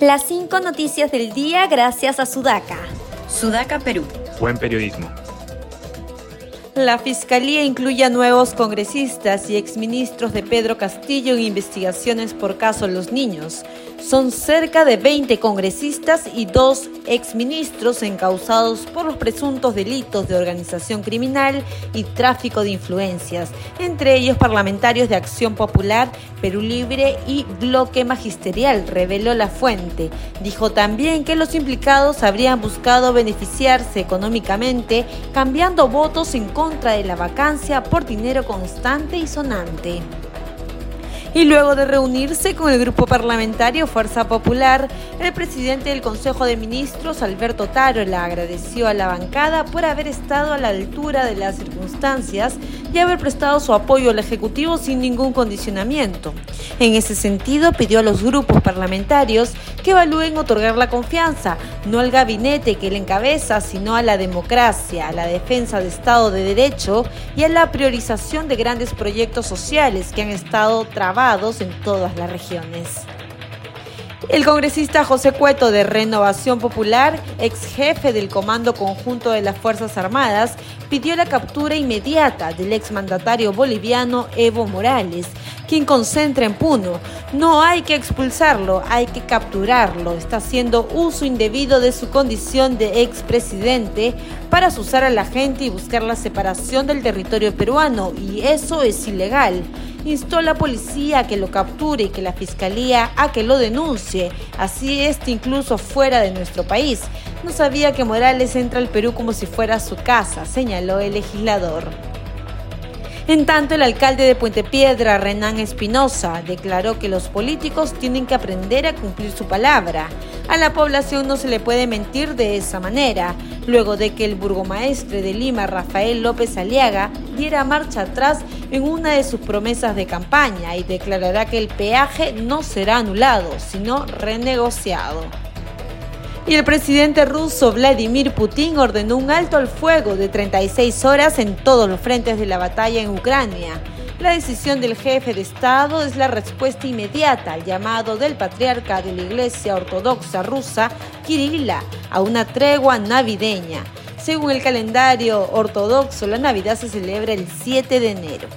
Las cinco noticias del día gracias a Sudaca. Sudaca, Perú. Buen periodismo. La Fiscalía incluye a nuevos congresistas y exministros de Pedro Castillo en investigaciones por caso Los Niños. Son cerca de 20 congresistas y dos exministros encausados por los presuntos delitos de organización criminal y tráfico de influencias, entre ellos parlamentarios de Acción Popular, Perú Libre y Bloque Magisterial, reveló la fuente. Dijo también que los implicados habrían buscado beneficiarse económicamente cambiando votos en contra de la vacancia por dinero constante y sonante y luego de reunirse con el grupo parlamentario Fuerza Popular, el presidente del Consejo de Ministros, Alberto Taro, le agradeció a la bancada por haber estado a la altura de las circunstancias y haber prestado su apoyo al Ejecutivo sin ningún condicionamiento. En ese sentido, pidió a los grupos parlamentarios que evalúen otorgar la confianza, no al gabinete que le encabeza, sino a la democracia, a la defensa de Estado de Derecho y a la priorización de grandes proyectos sociales que han estado en todas las regiones. El congresista José Cueto de Renovación Popular, ex jefe del Comando Conjunto de las Fuerzas Armadas, pidió la captura inmediata del exmandatario boliviano Evo Morales, quien concentra en Puno. No hay que expulsarlo, hay que capturarlo. Está haciendo uso indebido de su condición de expresidente para asusar a la gente y buscar la separación del territorio peruano, y eso es ilegal instó a la policía a que lo capture y que la fiscalía a que lo denuncie, así este incluso fuera de nuestro país. No sabía que Morales entra al Perú como si fuera su casa, señaló el legislador. En tanto, el alcalde de Puente Piedra, Renan Espinosa, declaró que los políticos tienen que aprender a cumplir su palabra. A la población no se le puede mentir de esa manera, luego de que el burgomaestre de Lima, Rafael López Aliaga, diera marcha atrás en una de sus promesas de campaña y declarará que el peaje no será anulado, sino renegociado. Y el presidente ruso Vladimir Putin ordenó un alto al fuego de 36 horas en todos los frentes de la batalla en Ucrania. La decisión del jefe de Estado es la respuesta inmediata al llamado del patriarca de la Iglesia Ortodoxa rusa, Kirila, a una tregua navideña. Según el calendario ortodoxo, la Navidad se celebra el 7 de enero.